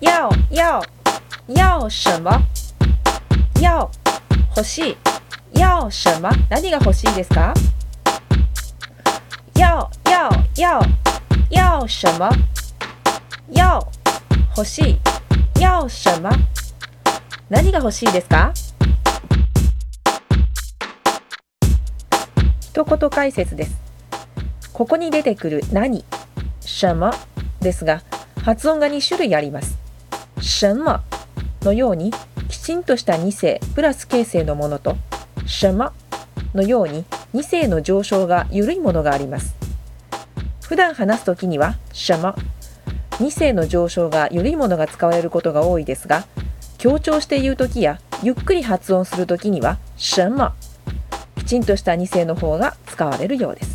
要要要要什么？要欲しい要什么何が欲しいですか要要要要什么要欲しい要什么何が欲しいですか一言解説ですここに出てくる何什么ですが発音が2種類あります。什么のようにきちんとした2声プラス形成のものと什么のように2声の上昇が緩いものがあります。普段話すときには什么2声の上昇が緩いものが使われることが多いですが強調して言うときやゆっくり発音するときには什么きちんとした2声の方が使われるようです。